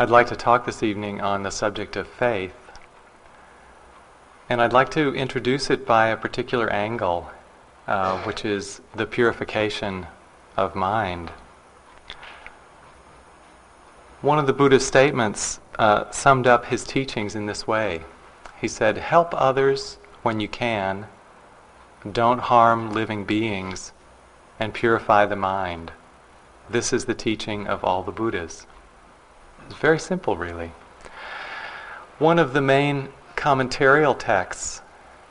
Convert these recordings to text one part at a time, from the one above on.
I'd like to talk this evening on the subject of faith. And I'd like to introduce it by a particular angle, uh, which is the purification of mind. One of the Buddha's statements uh, summed up his teachings in this way. He said, Help others when you can, don't harm living beings, and purify the mind. This is the teaching of all the Buddhas. It's very simple, really. One of the main commentarial texts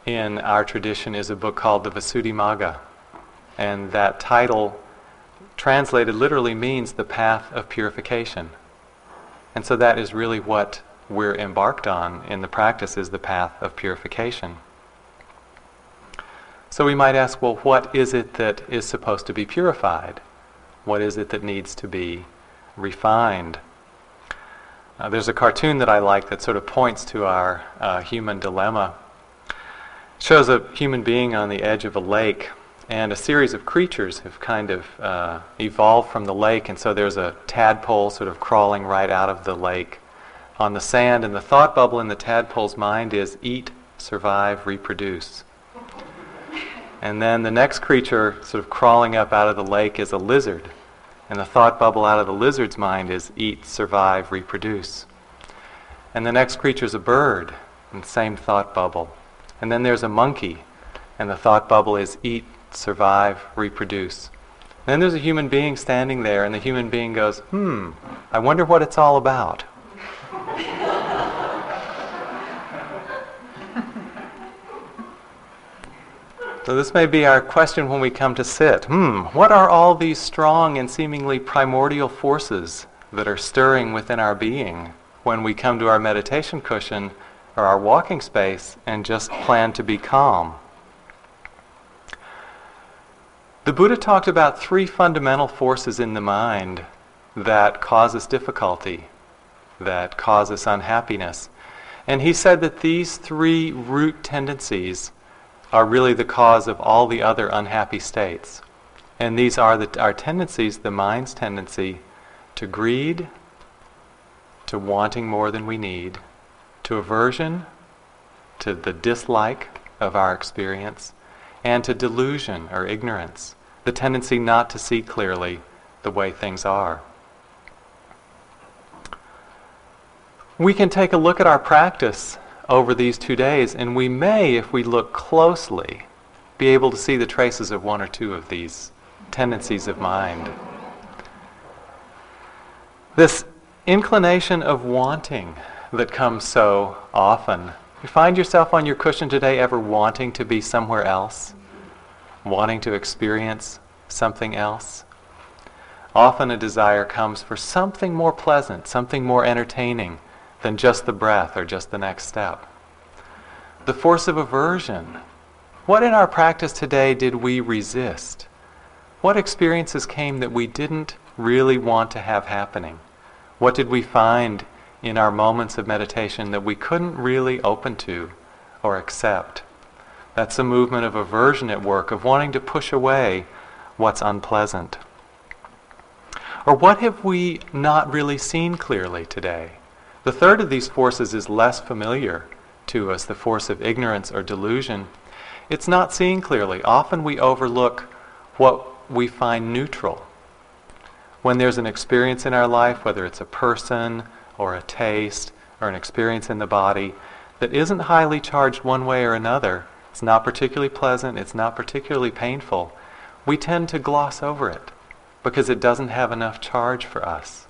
in our tradition is a book called the Visuddhimagga. And that title, translated literally, means the path of purification. And so that is really what we're embarked on in the practice is the path of purification. So we might ask, well, what is it that is supposed to be purified? What is it that needs to be refined? Uh, there's a cartoon that I like that sort of points to our uh, human dilemma. It shows a human being on the edge of a lake, and a series of creatures have kind of uh, evolved from the lake, and so there's a tadpole sort of crawling right out of the lake on the sand, and the thought bubble in the tadpole's mind is eat, survive, reproduce. And then the next creature sort of crawling up out of the lake is a lizard. And the thought bubble out of the lizard's mind is eat, survive, reproduce. And the next creature is a bird, and same thought bubble. And then there's a monkey, and the thought bubble is eat, survive, reproduce. Then there's a human being standing there, and the human being goes, hmm, I wonder what it's all about. So, this may be our question when we come to sit. Hmm, what are all these strong and seemingly primordial forces that are stirring within our being when we come to our meditation cushion or our walking space and just plan to be calm? The Buddha talked about three fundamental forces in the mind that cause us difficulty, that cause us unhappiness. And he said that these three root tendencies are really the cause of all the other unhappy states. And these are the, our tendencies, the mind's tendency to greed, to wanting more than we need, to aversion, to the dislike of our experience, and to delusion or ignorance, the tendency not to see clearly the way things are. We can take a look at our practice over these two days, and we may, if we look closely, be able to see the traces of one or two of these tendencies of mind. This inclination of wanting that comes so often. You find yourself on your cushion today ever wanting to be somewhere else? Wanting to experience something else? Often a desire comes for something more pleasant, something more entertaining, than just the breath or just the next step. The force of aversion. What in our practice today did we resist? What experiences came that we didn't really want to have happening? What did we find in our moments of meditation that we couldn't really open to or accept? That's a movement of aversion at work, of wanting to push away what's unpleasant. Or what have we not really seen clearly today? The third of these forces is less familiar to us, the force of ignorance or delusion. It's not seen clearly. Often we overlook what we find neutral. When there's an experience in our life, whether it's a person or a taste or an experience in the body, that isn't highly charged one way or another, it's not particularly pleasant, it's not particularly painful, we tend to gloss over it because it doesn't have enough charge for us.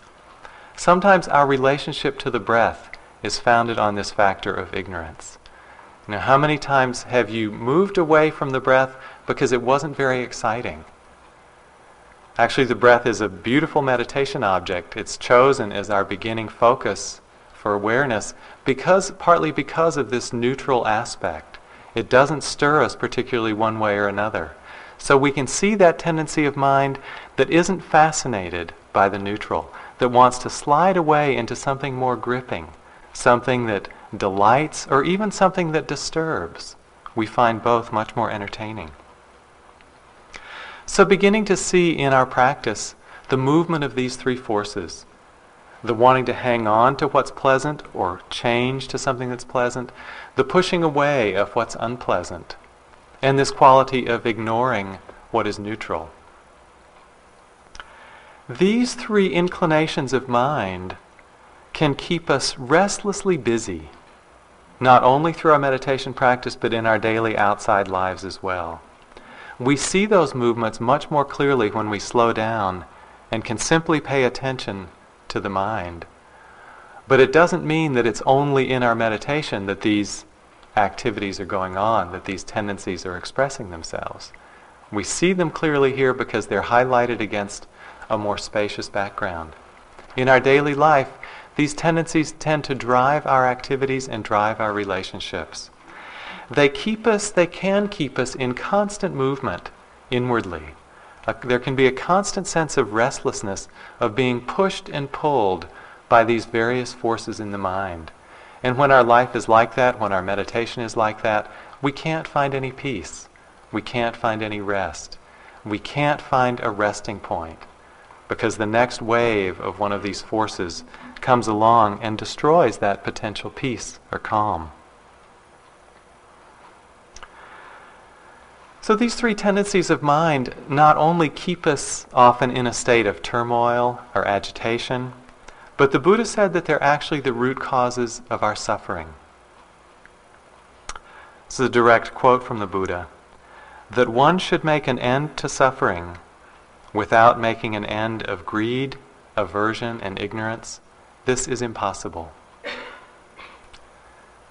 Sometimes our relationship to the breath is founded on this factor of ignorance. Now, how many times have you moved away from the breath because it wasn't very exciting? Actually, the breath is a beautiful meditation object. It's chosen as our beginning focus for awareness because partly because of this neutral aspect. It doesn't stir us particularly one way or another. So we can see that tendency of mind that isn't fascinated by the neutral that wants to slide away into something more gripping, something that delights, or even something that disturbs. We find both much more entertaining. So, beginning to see in our practice the movement of these three forces the wanting to hang on to what's pleasant or change to something that's pleasant, the pushing away of what's unpleasant, and this quality of ignoring what is neutral. These three inclinations of mind can keep us restlessly busy, not only through our meditation practice, but in our daily outside lives as well. We see those movements much more clearly when we slow down and can simply pay attention to the mind. But it doesn't mean that it's only in our meditation that these activities are going on, that these tendencies are expressing themselves. We see them clearly here because they're highlighted against a more spacious background. In our daily life, these tendencies tend to drive our activities and drive our relationships. They keep us, they can keep us in constant movement inwardly. There can be a constant sense of restlessness, of being pushed and pulled by these various forces in the mind. And when our life is like that, when our meditation is like that, we can't find any peace. We can't find any rest. We can't find a resting point because the next wave of one of these forces comes along and destroys that potential peace or calm. So these three tendencies of mind not only keep us often in a state of turmoil or agitation, but the Buddha said that they're actually the root causes of our suffering. This is a direct quote from the Buddha that one should make an end to suffering without making an end of greed, aversion, and ignorance, this is impossible.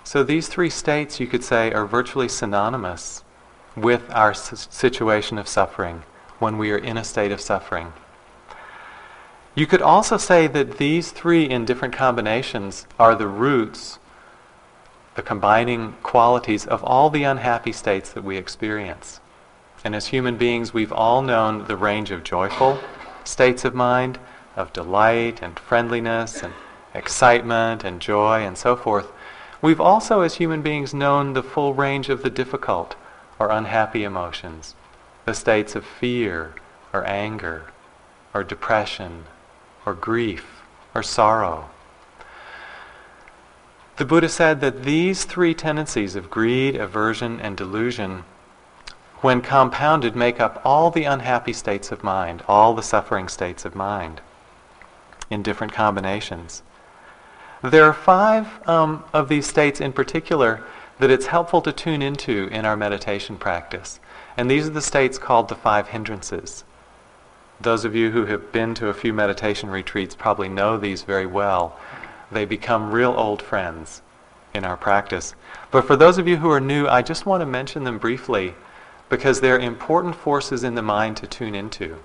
So these three states, you could say, are virtually synonymous with our situation of suffering when we are in a state of suffering. You could also say that these three, in different combinations, are the roots, the combining qualities of all the unhappy states that we experience. And as human beings, we've all known the range of joyful states of mind, of delight and friendliness and excitement and joy and so forth. We've also, as human beings, known the full range of the difficult or unhappy emotions, the states of fear or anger or depression or grief or sorrow. The Buddha said that these three tendencies of greed, aversion, and delusion when compounded, make up all the unhappy states of mind, all the suffering states of mind in different combinations. There are five um, of these states in particular that it's helpful to tune into in our meditation practice. And these are the states called the five hindrances. Those of you who have been to a few meditation retreats probably know these very well. They become real old friends in our practice. But for those of you who are new, I just want to mention them briefly because they're important forces in the mind to tune into.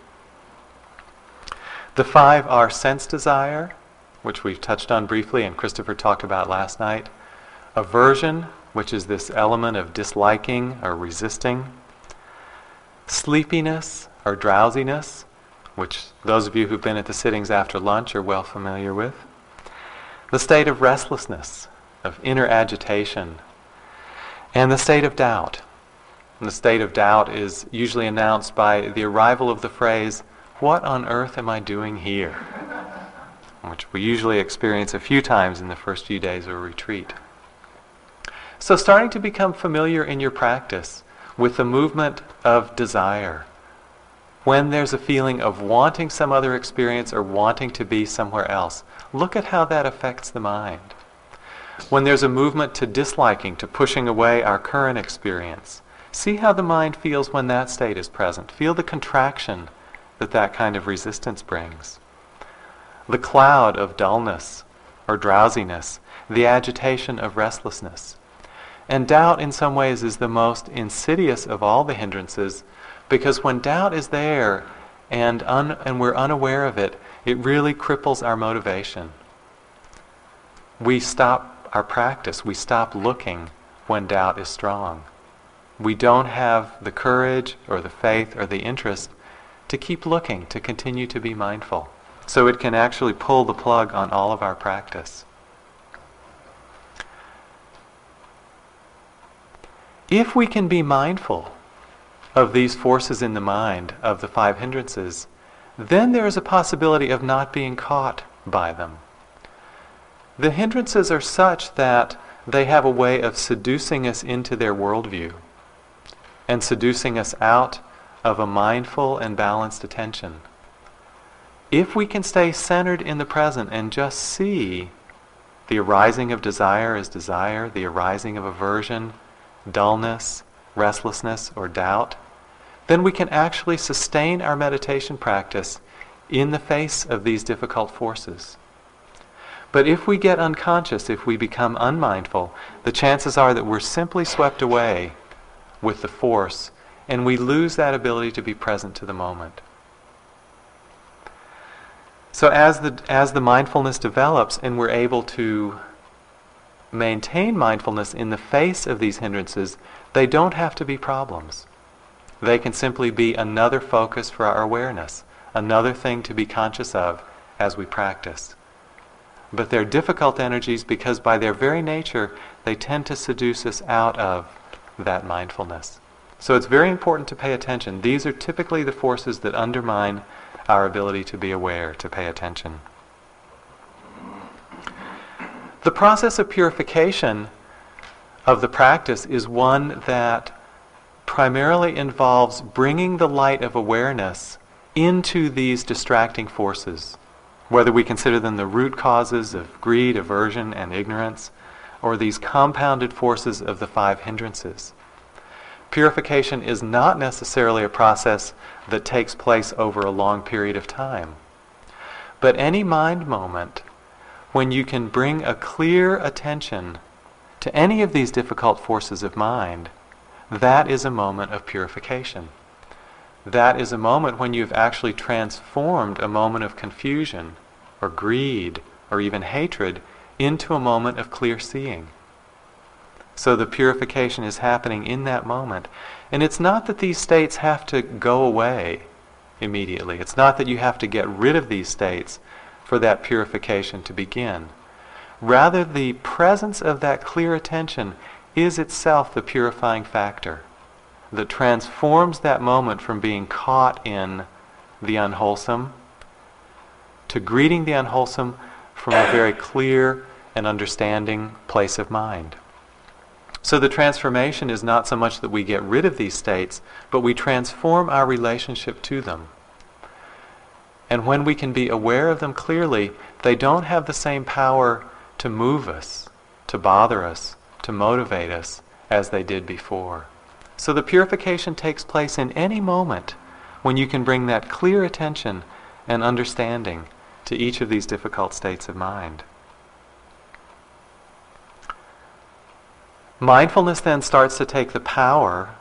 The five are sense desire, which we've touched on briefly and Christopher talked about last night, aversion, which is this element of disliking or resisting, sleepiness or drowsiness, which those of you who've been at the sittings after lunch are well familiar with, the state of restlessness, of inner agitation, and the state of doubt. And the state of doubt is usually announced by the arrival of the phrase, What on earth am I doing here? Which we usually experience a few times in the first few days of a retreat. So, starting to become familiar in your practice with the movement of desire. When there's a feeling of wanting some other experience or wanting to be somewhere else, look at how that affects the mind. When there's a movement to disliking, to pushing away our current experience, See how the mind feels when that state is present. Feel the contraction that that kind of resistance brings. The cloud of dullness or drowsiness, the agitation of restlessness. And doubt, in some ways, is the most insidious of all the hindrances because when doubt is there and, un- and we're unaware of it, it really cripples our motivation. We stop our practice, we stop looking when doubt is strong we don't have the courage or the faith or the interest to keep looking, to continue to be mindful. So it can actually pull the plug on all of our practice. If we can be mindful of these forces in the mind, of the five hindrances, then there is a possibility of not being caught by them. the hindrances are such that they have a way of seducing us into their worldview and seducing us out of a mindful and balanced attention. If we can stay centered in the present and just see the arising of desire as desire, the arising of aversion, dullness, restlessness, or doubt, then we can actually sustain our meditation practice in the face of these difficult forces. But if we get unconscious, if we become unmindful, the chances are that we're simply swept away with the force and we lose that ability to be present to the moment. So as the as the mindfulness develops and we're able to maintain mindfulness in the face of these hindrances, they don't have to be problems. They can simply be another focus for our awareness, another thing to be conscious of as we practice. But they're difficult energies because by their very nature, they tend to seduce us out of that mindfulness. So it's very important to pay attention. These are typically the forces that undermine our ability to be aware, to pay attention. The process of purification of the practice is one that primarily involves bringing the light of awareness into these distracting forces, whether we consider them the root causes of greed, aversion, and ignorance, or these compounded forces of the five hindrances. Purification is not necessarily a process that takes place over a long period of time. But any mind moment when you can bring a clear attention to any of these difficult forces of mind, that is a moment of purification. That is a moment when you've actually transformed a moment of confusion or greed or even hatred into a moment of clear seeing. So the purification is happening in that moment. And it's not that these states have to go away immediately. It's not that you have to get rid of these states for that purification to begin. Rather, the presence of that clear attention is itself the purifying factor that transforms that moment from being caught in the unwholesome to greeting the unwholesome from a very clear and understanding place of mind. So the transformation is not so much that we get rid of these states, but we transform our relationship to them. And when we can be aware of them clearly, they don't have the same power to move us, to bother us, to motivate us as they did before. So the purification takes place in any moment when you can bring that clear attention and understanding to each of these difficult states of mind. Mindfulness then starts to take the power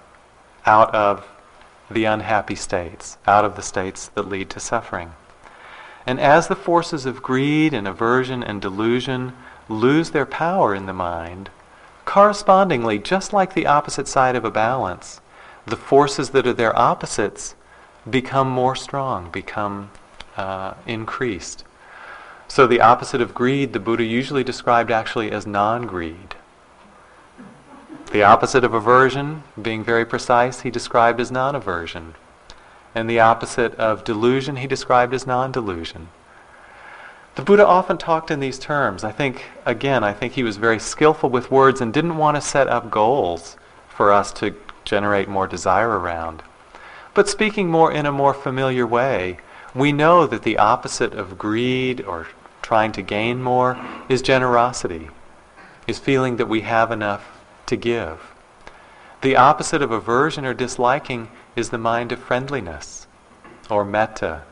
out of the unhappy states, out of the states that lead to suffering. And as the forces of greed and aversion and delusion lose their power in the mind, correspondingly, just like the opposite side of a balance, the forces that are their opposites become more strong, become uh, increased. So the opposite of greed, the Buddha usually described actually as non-greed. The opposite of aversion, being very precise, he described as non-aversion. And the opposite of delusion, he described as non-delusion. The Buddha often talked in these terms. I think, again, I think he was very skillful with words and didn't want to set up goals for us to generate more desire around. But speaking more in a more familiar way, we know that the opposite of greed or trying to gain more is generosity, is feeling that we have enough to give. The opposite of aversion or disliking is the mind of friendliness, or metta,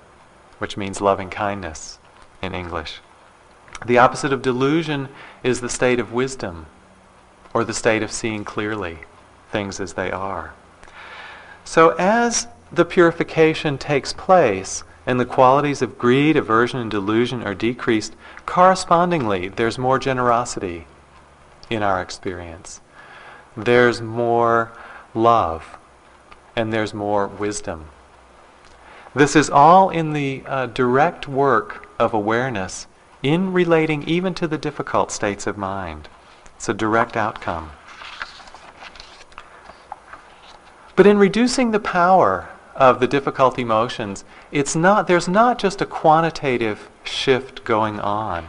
which means loving kindness in English. The opposite of delusion is the state of wisdom, or the state of seeing clearly things as they are. So as the purification takes place, and the qualities of greed, aversion, and delusion are decreased, correspondingly, there's more generosity in our experience. There's more love, and there's more wisdom. This is all in the uh, direct work of awareness in relating even to the difficult states of mind. It's a direct outcome. But in reducing the power of the difficult emotions, it's not, there's not just a quantitative shift going on.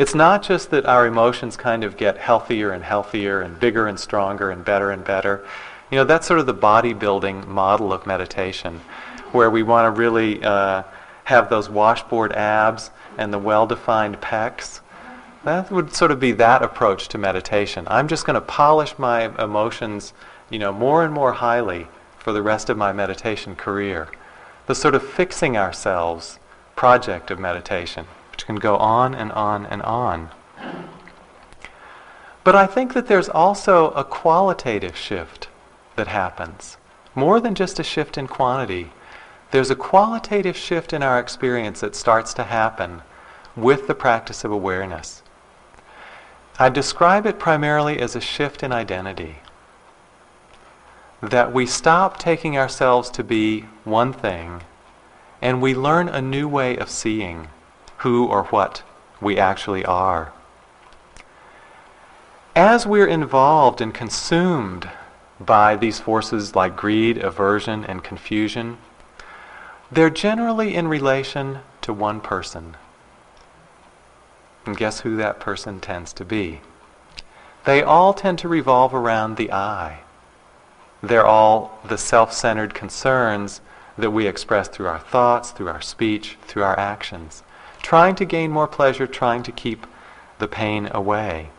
It's not just that our emotions kind of get healthier and healthier and bigger and stronger and better and better. You know, that's sort of the bodybuilding model of meditation, where we want to really uh, have those washboard abs and the well-defined pecs. That would sort of be that approach to meditation. I'm just going to polish my emotions, you know, more and more highly for the rest of my meditation career. The sort of fixing ourselves project of meditation which can go on and on and on. But I think that there's also a qualitative shift that happens. More than just a shift in quantity, there's a qualitative shift in our experience that starts to happen with the practice of awareness. I describe it primarily as a shift in identity. That we stop taking ourselves to be one thing and we learn a new way of seeing who or what we actually are. As we're involved and consumed by these forces like greed, aversion, and confusion, they're generally in relation to one person. And guess who that person tends to be? They all tend to revolve around the I. They're all the self centered concerns that we express through our thoughts, through our speech, through our actions trying to gain more pleasure, trying to keep the pain away.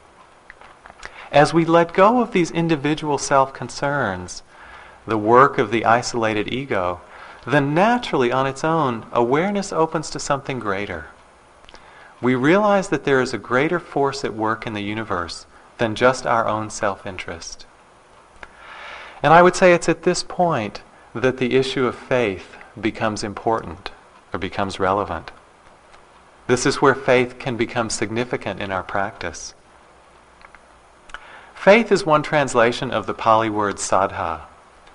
As we let go of these individual self concerns, the work of the isolated ego, then naturally on its own, awareness opens to something greater. We realize that there is a greater force at work in the universe than just our own self interest. And I would say it's at this point that the issue of faith becomes important or becomes relevant. This is where faith can become significant in our practice. Faith is one translation of the Pali word saddha,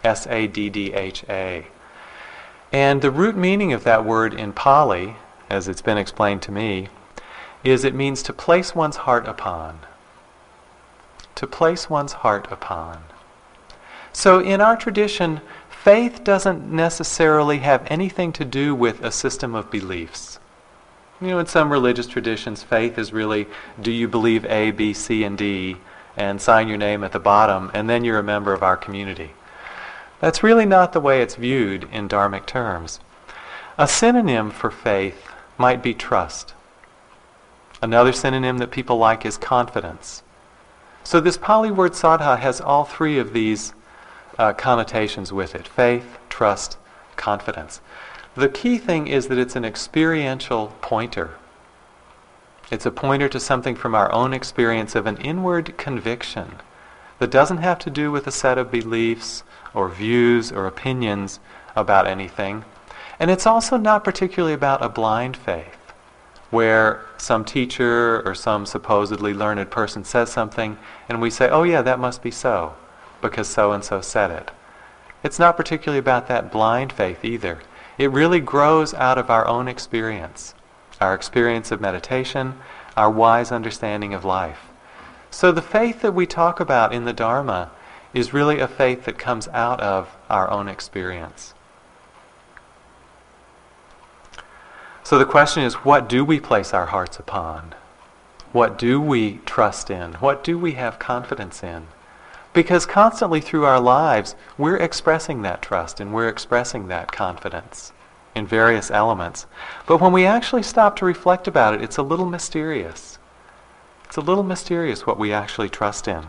S A D D H A. And the root meaning of that word in Pali, as it's been explained to me, is it means to place one's heart upon. To place one's heart upon. So in our tradition, faith doesn't necessarily have anything to do with a system of beliefs. You know, in some religious traditions, faith is really do you believe A, B, C, and D, and sign your name at the bottom, and then you're a member of our community. That's really not the way it's viewed in Dharmic terms. A synonym for faith might be trust. Another synonym that people like is confidence. So this Pali word saddha has all three of these uh, connotations with it faith, trust, confidence. The key thing is that it's an experiential pointer. It's a pointer to something from our own experience of an inward conviction that doesn't have to do with a set of beliefs or views or opinions about anything. And it's also not particularly about a blind faith, where some teacher or some supposedly learned person says something and we say, oh yeah, that must be so, because so and so said it. It's not particularly about that blind faith either. It really grows out of our own experience, our experience of meditation, our wise understanding of life. So the faith that we talk about in the Dharma is really a faith that comes out of our own experience. So the question is what do we place our hearts upon? What do we trust in? What do we have confidence in? Because constantly through our lives, we're expressing that trust and we're expressing that confidence in various elements. But when we actually stop to reflect about it, it's a little mysterious. It's a little mysterious what we actually trust in.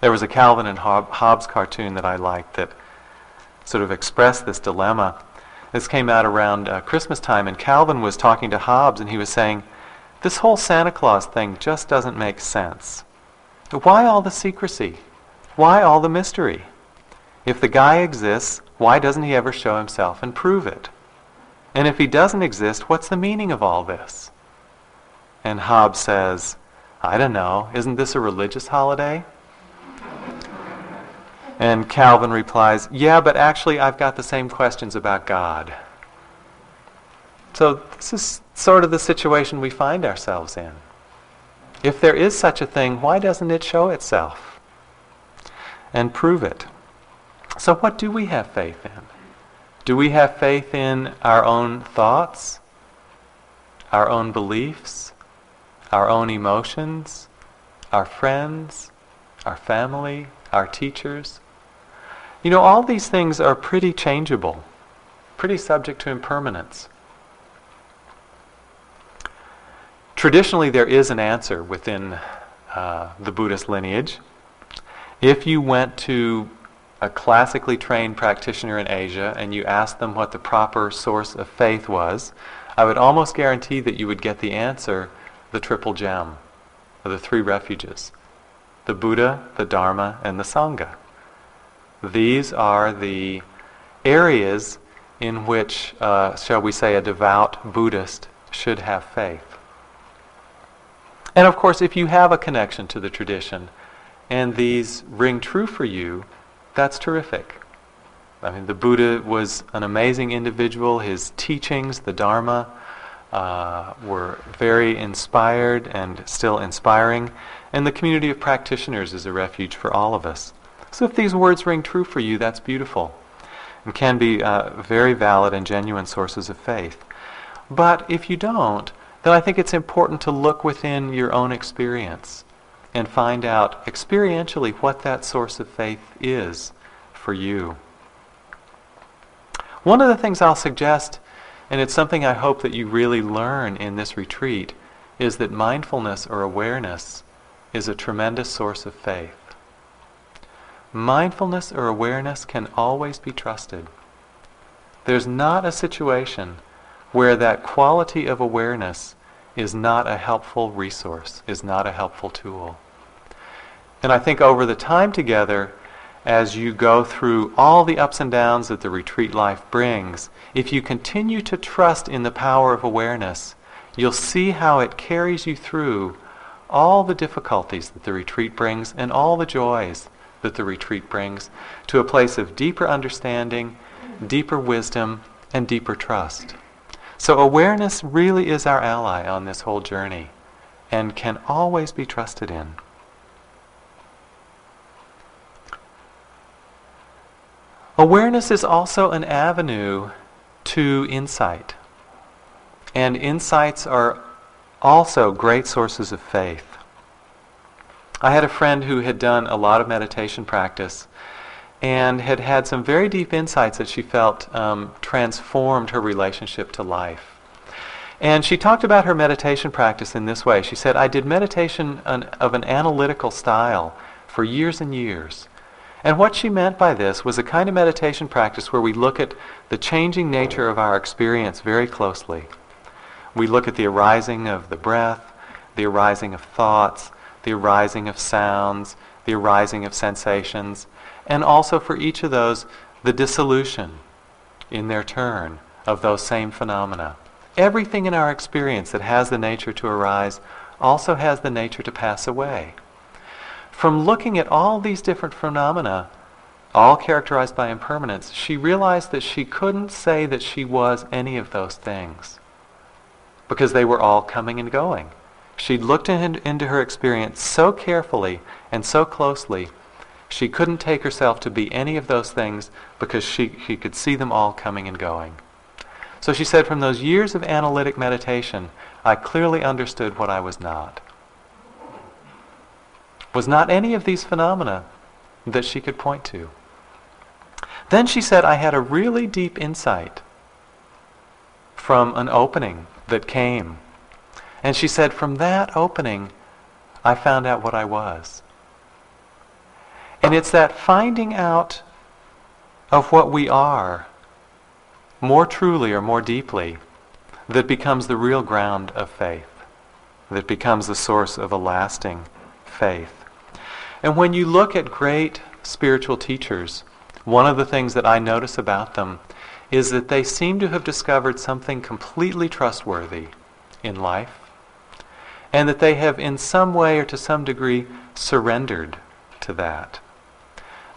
There was a Calvin and Hobbes cartoon that I liked that sort of expressed this dilemma. This came out around uh, Christmas time, and Calvin was talking to Hobbes, and he was saying, This whole Santa Claus thing just doesn't make sense. Why all the secrecy? Why all the mystery? If the guy exists, why doesn't he ever show himself and prove it? And if he doesn't exist, what's the meaning of all this? And Hobbes says, I don't know, isn't this a religious holiday? And Calvin replies, Yeah, but actually, I've got the same questions about God. So, this is sort of the situation we find ourselves in. If there is such a thing, why doesn't it show itself and prove it? So, what do we have faith in? Do we have faith in our own thoughts, our own beliefs, our own emotions, our friends, our family, our teachers. You know, all these things are pretty changeable, pretty subject to impermanence. Traditionally, there is an answer within uh, the Buddhist lineage. If you went to a classically trained practitioner in Asia and you asked them what the proper source of faith was, I would almost guarantee that you would get the answer the triple gem, or the three refuges the Buddha, the Dharma, and the Sangha. These are the areas in which, uh, shall we say, a devout Buddhist should have faith. And of course, if you have a connection to the tradition and these ring true for you, that's terrific. I mean, the Buddha was an amazing individual. His teachings, the Dharma, uh, were very inspired and still inspiring. And the community of practitioners is a refuge for all of us. So if these words ring true for you, that's beautiful and can be uh, very valid and genuine sources of faith. But if you don't, then I think it's important to look within your own experience and find out experientially what that source of faith is for you. One of the things I'll suggest, and it's something I hope that you really learn in this retreat, is that mindfulness or awareness is a tremendous source of faith. Mindfulness or awareness can always be trusted. There's not a situation where that quality of awareness is not a helpful resource, is not a helpful tool. And I think over the time together, as you go through all the ups and downs that the retreat life brings, if you continue to trust in the power of awareness, you'll see how it carries you through all the difficulties that the retreat brings and all the joys that the retreat brings to a place of deeper understanding, deeper wisdom, and deeper trust. So awareness really is our ally on this whole journey and can always be trusted in. Awareness is also an avenue to insight. And insights are also great sources of faith. I had a friend who had done a lot of meditation practice and had had some very deep insights that she felt um, transformed her relationship to life. And she talked about her meditation practice in this way. She said, I did meditation of an analytical style for years and years. And what she meant by this was a kind of meditation practice where we look at the changing nature of our experience very closely. We look at the arising of the breath, the arising of thoughts, the arising of sounds, the arising of sensations, and also for each of those, the dissolution in their turn of those same phenomena. Everything in our experience that has the nature to arise also has the nature to pass away. From looking at all these different phenomena, all characterized by impermanence, she realized that she couldn't say that she was any of those things because they were all coming and going. She'd looked in, into her experience so carefully and so closely she couldn't take herself to be any of those things because she, she could see them all coming and going. So she said, from those years of analytic meditation, I clearly understood what I was not. Was not any of these phenomena that she could point to. Then she said, I had a really deep insight from an opening that came. And she said, from that opening, I found out what I was. And it's that finding out of what we are more truly or more deeply that becomes the real ground of faith, that becomes the source of a lasting faith. And when you look at great spiritual teachers, one of the things that I notice about them is that they seem to have discovered something completely trustworthy in life, and that they have in some way or to some degree surrendered to that.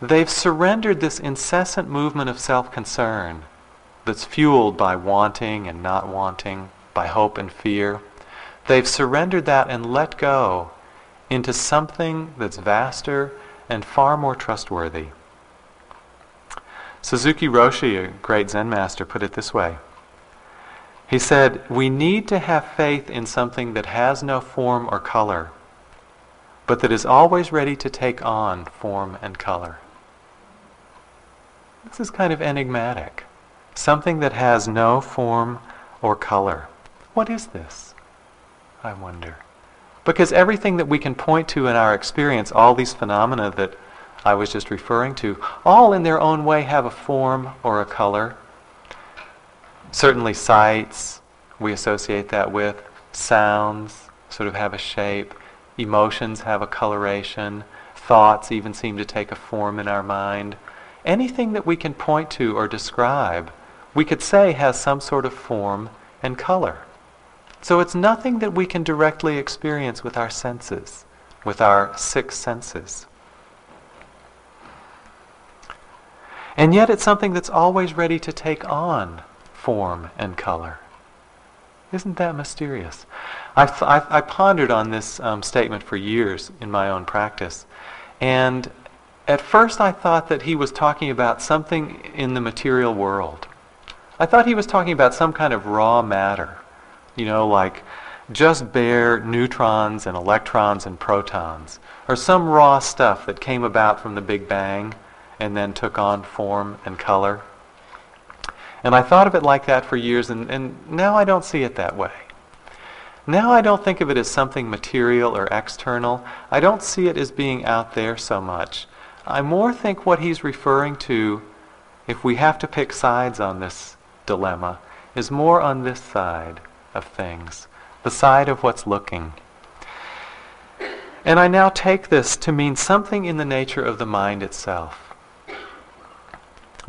They've surrendered this incessant movement of self concern that's fueled by wanting and not wanting, by hope and fear. They've surrendered that and let go into something that's vaster and far more trustworthy. Suzuki Roshi, a great Zen master, put it this way He said, We need to have faith in something that has no form or color, but that is always ready to take on form and color. This is kind of enigmatic. Something that has no form or color. What is this? I wonder. Because everything that we can point to in our experience, all these phenomena that I was just referring to, all in their own way have a form or a color. Certainly sights, we associate that with. Sounds sort of have a shape. Emotions have a coloration. Thoughts even seem to take a form in our mind. Anything that we can point to or describe, we could say has some sort of form and color. So it's nothing that we can directly experience with our senses, with our six senses. And yet it's something that's always ready to take on form and color. Isn't that mysterious? I've, I've, i pondered on this um, statement for years in my own practice. And at first I thought that he was talking about something in the material world. I thought he was talking about some kind of raw matter, you know, like just bare neutrons and electrons and protons, or some raw stuff that came about from the Big Bang and then took on form and color. And I thought of it like that for years, and, and now I don't see it that way. Now I don't think of it as something material or external. I don't see it as being out there so much. I more think what he's referring to, if we have to pick sides on this dilemma, is more on this side of things, the side of what's looking. And I now take this to mean something in the nature of the mind itself.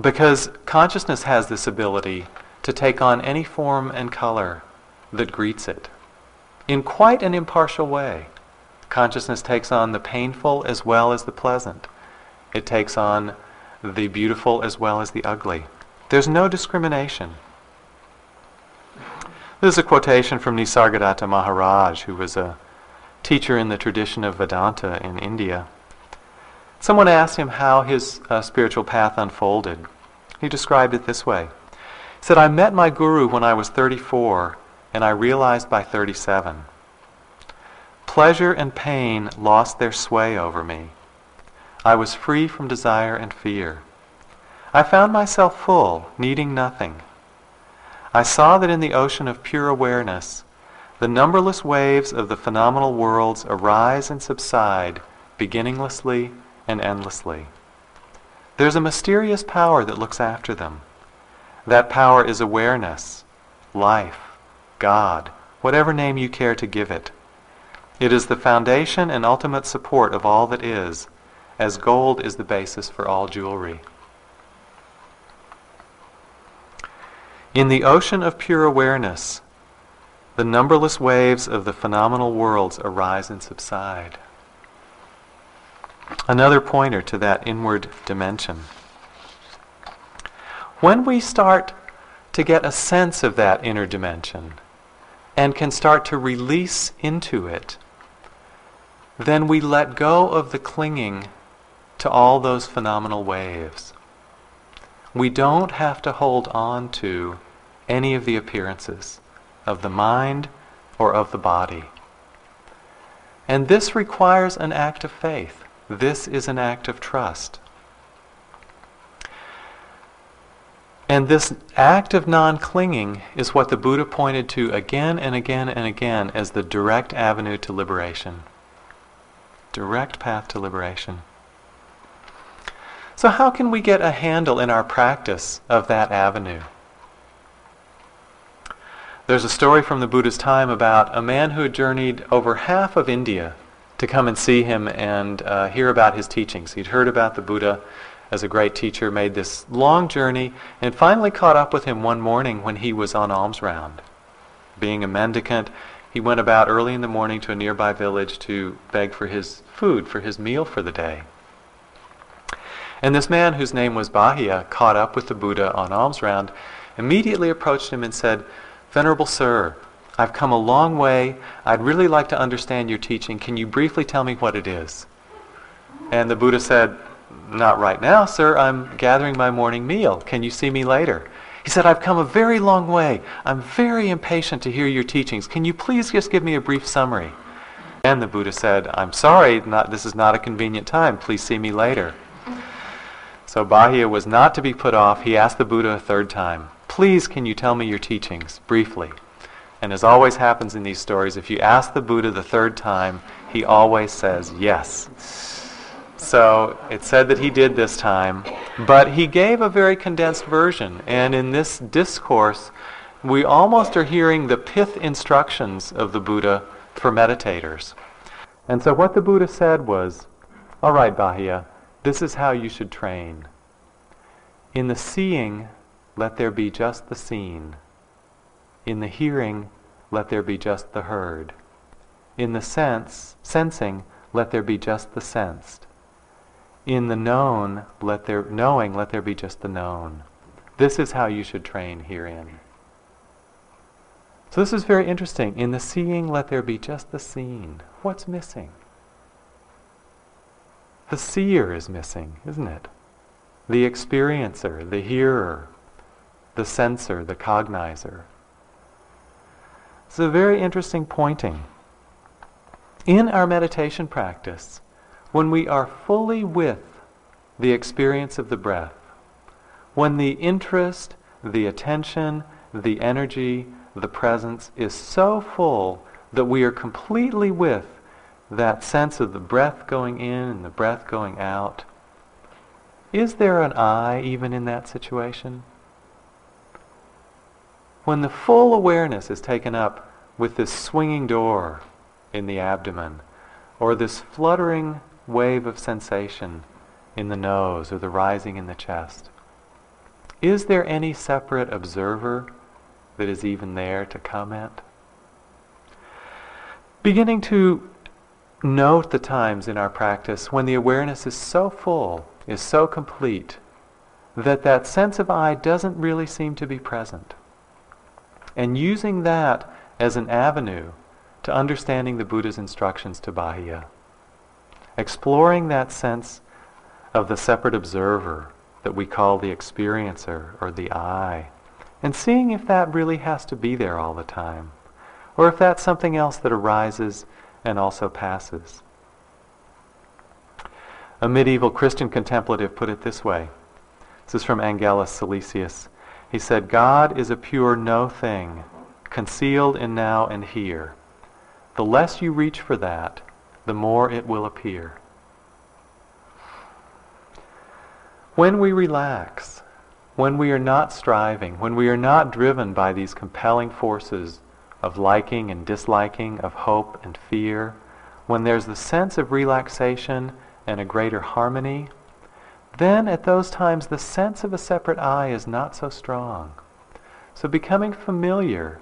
Because consciousness has this ability to take on any form and color that greets it in quite an impartial way. Consciousness takes on the painful as well as the pleasant. It takes on the beautiful as well as the ugly. There's no discrimination. This is a quotation from Nisargadatta Maharaj, who was a teacher in the tradition of Vedanta in India. Someone asked him how his uh, spiritual path unfolded. He described it this way. He said, I met my guru when I was 34, and I realized by 37. Pleasure and pain lost their sway over me. I was free from desire and fear. I found myself full, needing nothing. I saw that in the ocean of pure awareness, the numberless waves of the phenomenal worlds arise and subside beginninglessly and endlessly. There's a mysterious power that looks after them. That power is awareness, life, God, whatever name you care to give it. It is the foundation and ultimate support of all that is, as gold is the basis for all jewelry. In the ocean of pure awareness, the numberless waves of the phenomenal worlds arise and subside. Another pointer to that inward dimension. When we start to get a sense of that inner dimension and can start to release into it, then we let go of the clinging to all those phenomenal waves. We don't have to hold on to any of the appearances of the mind or of the body. And this requires an act of faith. This is an act of trust. And this act of non clinging is what the Buddha pointed to again and again and again as the direct avenue to liberation. Direct path to liberation. So, how can we get a handle in our practice of that avenue? There's a story from the Buddha's time about a man who had journeyed over half of India to come and see him and uh, hear about his teachings. He'd heard about the Buddha as a great teacher, made this long journey, and finally caught up with him one morning when he was on alms round. Being a mendicant, he went about early in the morning to a nearby village to beg for his food, for his meal for the day. And this man, whose name was Bahiya, caught up with the Buddha on alms round, immediately approached him and said, Venerable Sir, I've come a long way. I'd really like to understand your teaching. Can you briefly tell me what it is? And the Buddha said, Not right now, sir. I'm gathering my morning meal. Can you see me later? He said, I've come a very long way. I'm very impatient to hear your teachings. Can you please just give me a brief summary? And the Buddha said, I'm sorry, not, this is not a convenient time. Please see me later. So Bahiya was not to be put off. He asked the Buddha a third time, Please, can you tell me your teachings briefly? And as always happens in these stories, if you ask the Buddha the third time, he always says yes. So it said that he did this time, but he gave a very condensed version. And in this discourse, we almost are hearing the pith instructions of the Buddha for meditators. And so what the Buddha said was, all right, Bahiya, this is how you should train. In the seeing, let there be just the seen. In the hearing, let there be just the heard. In the sense, sensing, let there be just the sensed in the known, let there knowing, let there be just the known. This is how you should train herein. So this is very interesting. In the seeing, let there be just the seen. What's missing? The seer is missing, isn't it? The experiencer, the hearer, the sensor, the cognizer. It's a very interesting pointing. In our meditation practice, when we are fully with the experience of the breath, when the interest, the attention, the energy, the presence is so full that we are completely with that sense of the breath going in and the breath going out, is there an I even in that situation? When the full awareness is taken up with this swinging door in the abdomen, or this fluttering wave of sensation in the nose or the rising in the chest. Is there any separate observer that is even there to comment? Beginning to note the times in our practice when the awareness is so full, is so complete, that that sense of I doesn't really seem to be present. And using that as an avenue to understanding the Buddha's instructions to Bahiya exploring that sense of the separate observer that we call the experiencer or the I, and seeing if that really has to be there all the time, or if that's something else that arises and also passes. A medieval Christian contemplative put it this way. This is from Angelus Silesius. He said, God is a pure no thing, concealed in now and here. The less you reach for that, the more it will appear. When we relax, when we are not striving, when we are not driven by these compelling forces of liking and disliking, of hope and fear, when there's the sense of relaxation and a greater harmony, then at those times the sense of a separate I is not so strong. So becoming familiar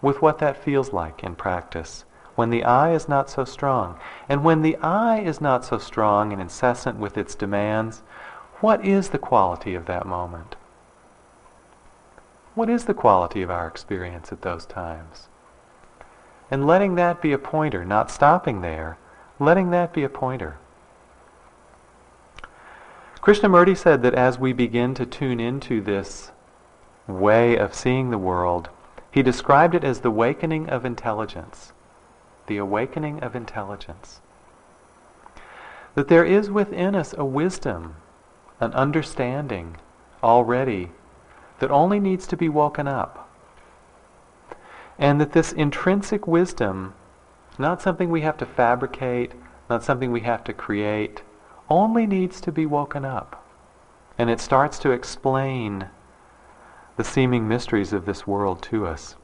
with what that feels like in practice when the I is not so strong. And when the I is not so strong and incessant with its demands, what is the quality of that moment? What is the quality of our experience at those times? And letting that be a pointer, not stopping there, letting that be a pointer. Krishnamurti said that as we begin to tune into this way of seeing the world, he described it as the awakening of intelligence the awakening of intelligence. That there is within us a wisdom, an understanding already that only needs to be woken up. And that this intrinsic wisdom, not something we have to fabricate, not something we have to create, only needs to be woken up. And it starts to explain the seeming mysteries of this world to us.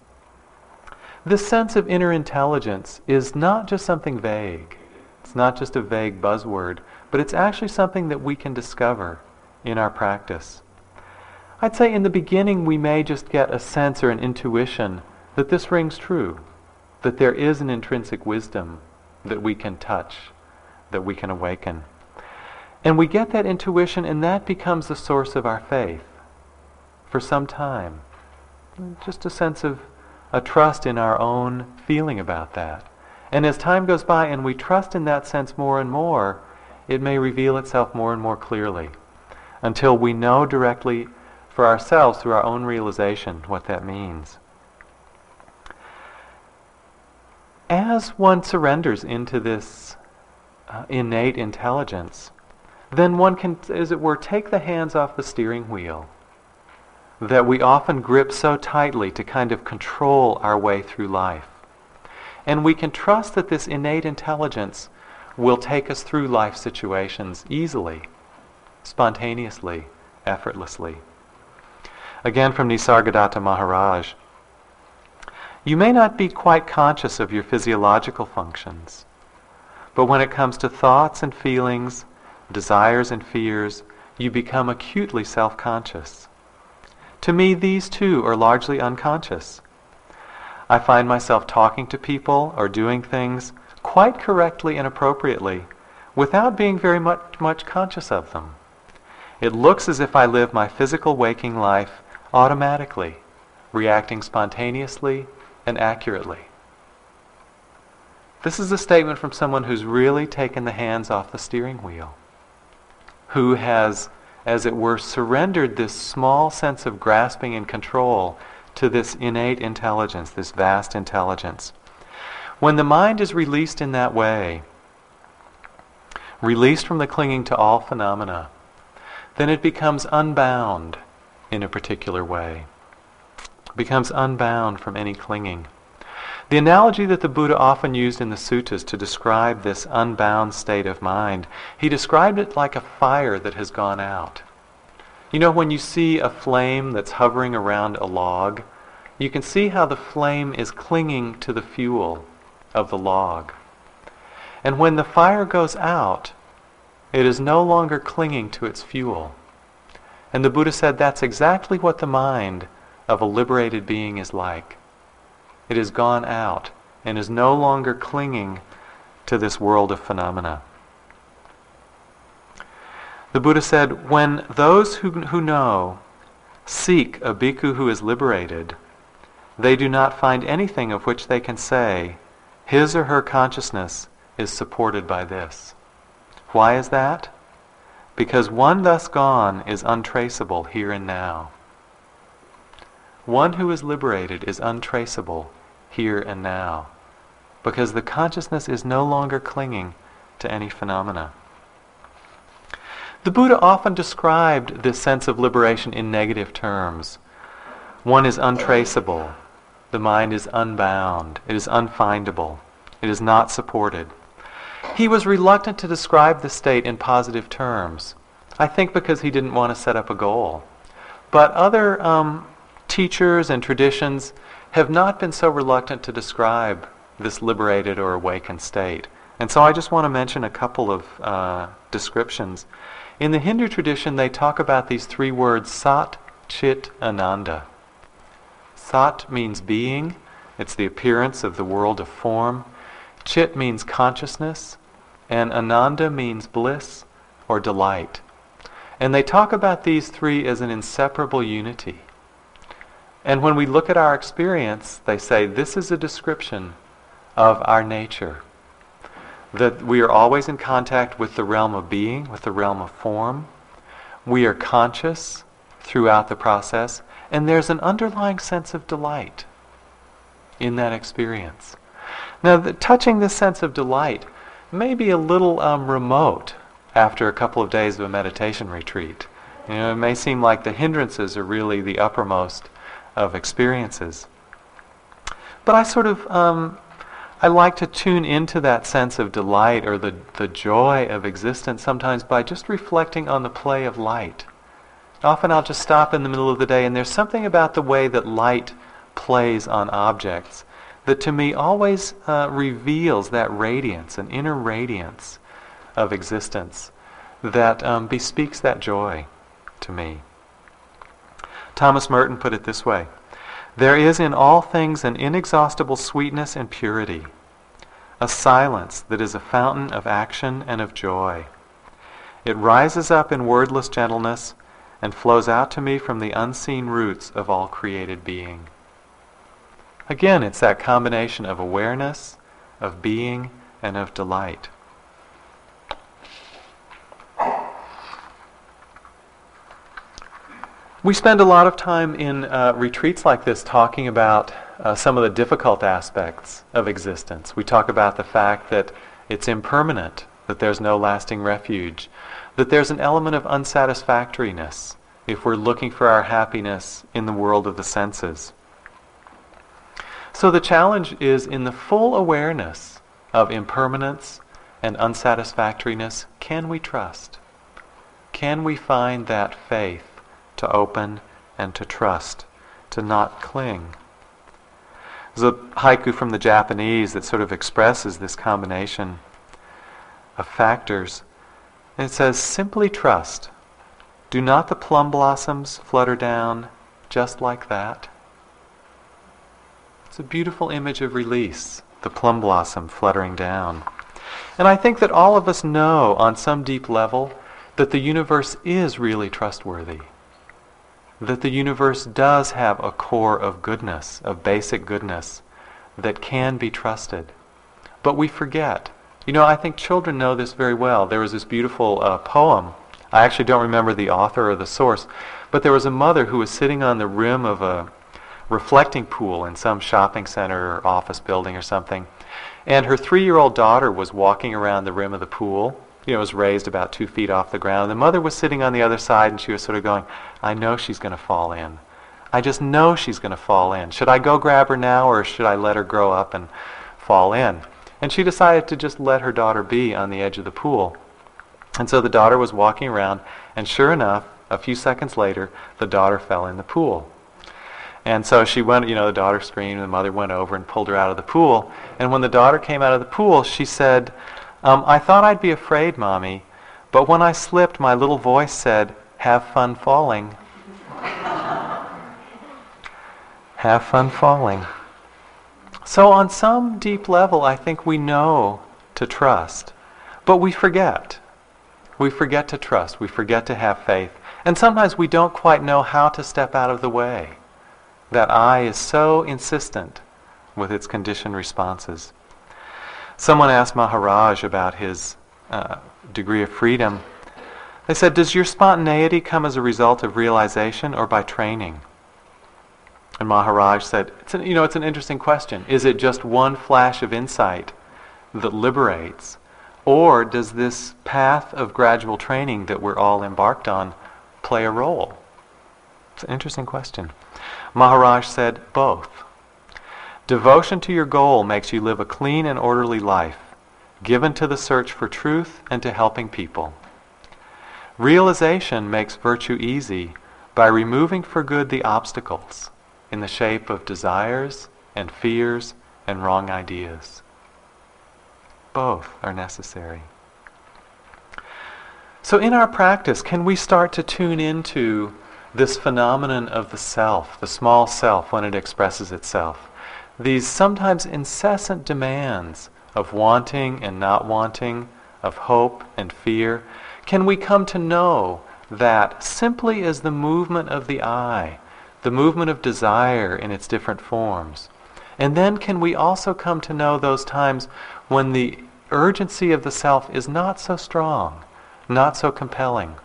This sense of inner intelligence is not just something vague. It's not just a vague buzzword, but it's actually something that we can discover in our practice. I'd say in the beginning we may just get a sense or an intuition that this rings true, that there is an intrinsic wisdom that we can touch, that we can awaken. And we get that intuition, and that becomes the source of our faith for some time. Just a sense of a trust in our own feeling about that. And as time goes by and we trust in that sense more and more, it may reveal itself more and more clearly until we know directly for ourselves through our own realization what that means. As one surrenders into this uh, innate intelligence, then one can, as it were, take the hands off the steering wheel that we often grip so tightly to kind of control our way through life. And we can trust that this innate intelligence will take us through life situations easily, spontaneously, effortlessly. Again from Nisargadatta Maharaj. You may not be quite conscious of your physiological functions, but when it comes to thoughts and feelings, desires and fears, you become acutely self conscious. To me, these too are largely unconscious. I find myself talking to people or doing things quite correctly and appropriately without being very much, much conscious of them. It looks as if I live my physical waking life automatically, reacting spontaneously and accurately. This is a statement from someone who's really taken the hands off the steering wheel, who has, as it were, surrendered this small sense of grasping and control to this innate intelligence, this vast intelligence. When the mind is released in that way, released from the clinging to all phenomena, then it becomes unbound in a particular way, becomes unbound from any clinging. The analogy that the Buddha often used in the suttas to describe this unbound state of mind, he described it like a fire that has gone out. You know, when you see a flame that's hovering around a log, you can see how the flame is clinging to the fuel of the log. And when the fire goes out, it is no longer clinging to its fuel. And the Buddha said that's exactly what the mind of a liberated being is like. It has gone out and is no longer clinging to this world of phenomena. The Buddha said, when those who, who know seek a bhikkhu who is liberated, they do not find anything of which they can say, his or her consciousness is supported by this. Why is that? Because one thus gone is untraceable here and now. One who is liberated is untraceable here and now because the consciousness is no longer clinging to any phenomena. The Buddha often described this sense of liberation in negative terms. One is untraceable, the mind is unbound. It is unfindable. It is not supported. He was reluctant to describe the state in positive terms. I think because he didn't want to set up a goal. But other um, teachers and traditions have not been so reluctant to describe this liberated or awakened state. And so I just want to mention a couple of uh, descriptions. In the Hindu tradition, they talk about these three words, Sat, Chit, Ananda. Sat means being, it's the appearance of the world of form. Chit means consciousness, and Ananda means bliss or delight. And they talk about these three as an inseparable unity. And when we look at our experience, they say this is a description of our nature. That we are always in contact with the realm of being, with the realm of form. We are conscious throughout the process, and there's an underlying sense of delight in that experience. Now, the, touching this sense of delight may be a little um, remote after a couple of days of a meditation retreat. You know, it may seem like the hindrances are really the uppermost of experiences. But I sort of, um, I like to tune into that sense of delight or the, the joy of existence sometimes by just reflecting on the play of light Often I'll just stop in the middle of the day, and there's something about the way that light plays on objects that to me always uh, reveals that radiance, an inner radiance of existence that um, bespeaks that joy to me. Thomas Merton put it this way There is in all things an inexhaustible sweetness and purity, a silence that is a fountain of action and of joy. It rises up in wordless gentleness and flows out to me from the unseen roots of all created being. Again, it's that combination of awareness, of being, and of delight. We spend a lot of time in uh, retreats like this talking about uh, some of the difficult aspects of existence. We talk about the fact that it's impermanent, that there's no lasting refuge, that there's an element of unsatisfactoriness if we're looking for our happiness in the world of the senses. So the challenge is in the full awareness of impermanence and unsatisfactoriness, can we trust? Can we find that faith to open and to trust, to not cling? There's a haiku from the Japanese that sort of expresses this combination of factors. it says, simply trust. Do not the plum blossoms flutter down just like that? It's a beautiful image of release, the plum blossom fluttering down. And I think that all of us know on some deep level that the universe is really trustworthy. That the universe does have a core of goodness, of basic goodness, that can be trusted. But we forget. You know, I think children know this very well. There was this beautiful uh, poem. I actually don't remember the author or the source, but there was a mother who was sitting on the rim of a reflecting pool in some shopping center or office building or something. And her three year old daughter was walking around the rim of the pool. You know, was raised about two feet off the ground. The mother was sitting on the other side and she was sort of going, I know she's going to fall in. I just know she's going to fall in. Should I go grab her now or should I let her grow up and fall in? And she decided to just let her daughter be on the edge of the pool. And so the daughter was walking around, and sure enough, a few seconds later, the daughter fell in the pool. And so she went, you know, the daughter screamed, and the mother went over and pulled her out of the pool. And when the daughter came out of the pool, she said, um, I thought I'd be afraid, Mommy, but when I slipped, my little voice said, Have fun falling. Have fun falling. So, on some deep level, I think we know to trust, but we forget. We forget to trust. We forget to have faith. And sometimes we don't quite know how to step out of the way. That I is so insistent with its conditioned responses. Someone asked Maharaj about his uh, degree of freedom. They said, Does your spontaneity come as a result of realization or by training? And Maharaj said, it's an, You know, it's an interesting question. Is it just one flash of insight that liberates? Or does this path of gradual training that we're all embarked on play a role? It's an interesting question. Maharaj said, both. Devotion to your goal makes you live a clean and orderly life, given to the search for truth and to helping people. Realization makes virtue easy by removing for good the obstacles in the shape of desires and fears and wrong ideas. Both are necessary. So, in our practice, can we start to tune into this phenomenon of the self, the small self, when it expresses itself. These sometimes incessant demands of wanting and not wanting, of hope and fear, can we come to know that simply as the movement of the I, the movement of desire in its different forms? And then can we also come to know those times when the urgency of the self is not so strong, not so compelling,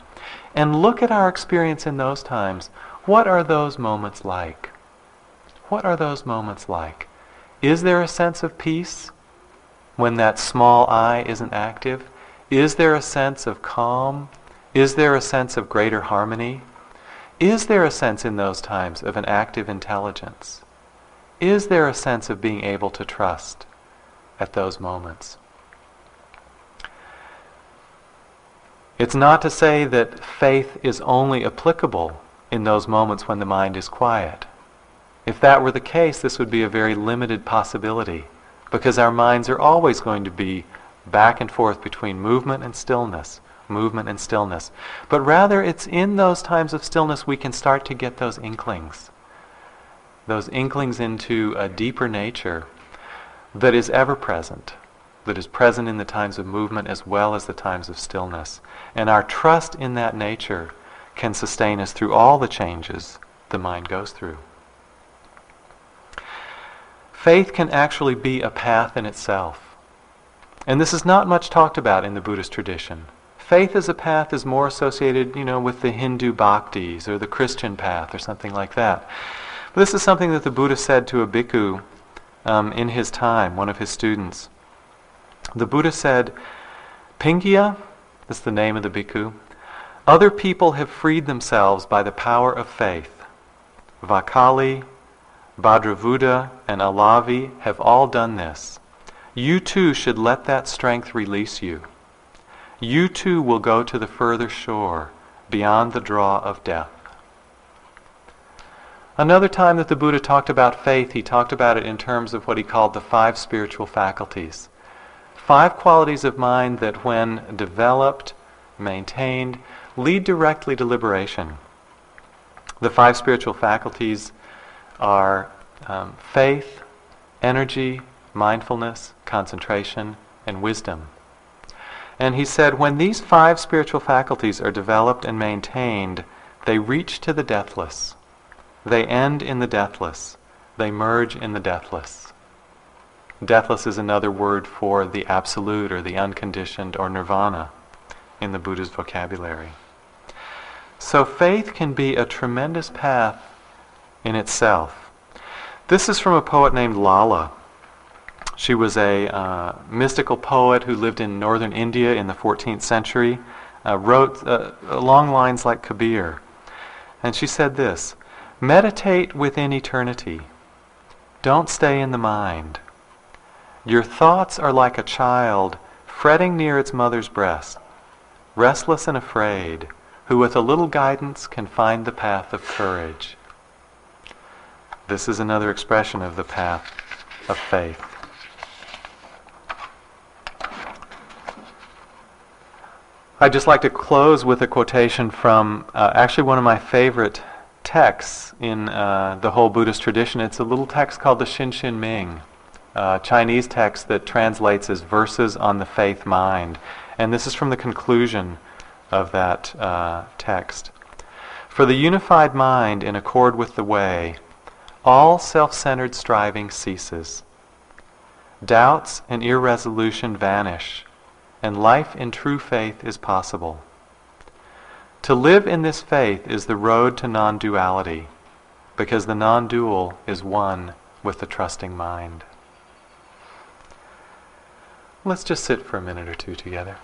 and look at our experience in those times. What are those moments like? What are those moments like? Is there a sense of peace when that small I isn't active? Is there a sense of calm? Is there a sense of greater harmony? Is there a sense in those times of an active intelligence? Is there a sense of being able to trust at those moments? It's not to say that faith is only applicable in those moments when the mind is quiet. If that were the case, this would be a very limited possibility because our minds are always going to be back and forth between movement and stillness, movement and stillness. But rather, it's in those times of stillness we can start to get those inklings, those inklings into a deeper nature that is ever present that is present in the times of movement as well as the times of stillness. And our trust in that nature can sustain us through all the changes the mind goes through. Faith can actually be a path in itself. And this is not much talked about in the Buddhist tradition. faith as a path is more associated, you know, with the Hindu bhaktis or the Christian path or something like that. But this is something that the Buddha said to a bhikkhu um, in his time, one of his students. The Buddha said, Pingiya, that's the name of the bhikkhu, other people have freed themselves by the power of faith. Vakkali, Bhadravudha, and Alavi have all done this. You too should let that strength release you. You too will go to the further shore, beyond the draw of death. Another time that the Buddha talked about faith, he talked about it in terms of what he called the five spiritual faculties. Five qualities of mind that, when developed, maintained, lead directly to liberation. The five spiritual faculties are um, faith, energy, mindfulness, concentration, and wisdom. And he said, when these five spiritual faculties are developed and maintained, they reach to the deathless. They end in the deathless. They merge in the deathless. Deathless is another word for the absolute or the unconditioned or nirvana in the Buddha's vocabulary. So faith can be a tremendous path in itself. This is from a poet named Lalla. She was a uh, mystical poet who lived in northern India in the 14th century, uh, wrote uh, lines like Kabir. And she said this Meditate within eternity. Don't stay in the mind. Your thoughts are like a child fretting near its mother's breast, restless and afraid who with a little guidance can find the path of courage. This is another expression of the path of faith. I'd just like to close with a quotation from uh, actually one of my favorite texts in uh, the whole Buddhist tradition. It's a little text called the Xin Ming, a Chinese text that translates as verses on the faith mind. And this is from the conclusion of that uh, text. For the unified mind, in accord with the way, all self centered striving ceases. Doubts and irresolution vanish, and life in true faith is possible. To live in this faith is the road to non duality, because the non dual is one with the trusting mind. Let's just sit for a minute or two together.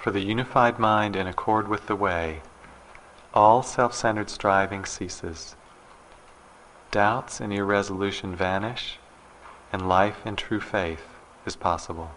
For the unified mind in accord with the way, all self centered striving ceases. Doubts and irresolution vanish, and life in true faith is possible.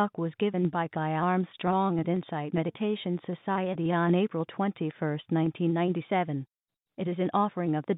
Talk was given by Guy Armstrong at Insight Meditation Society on April 21, 1997. It is an offering of the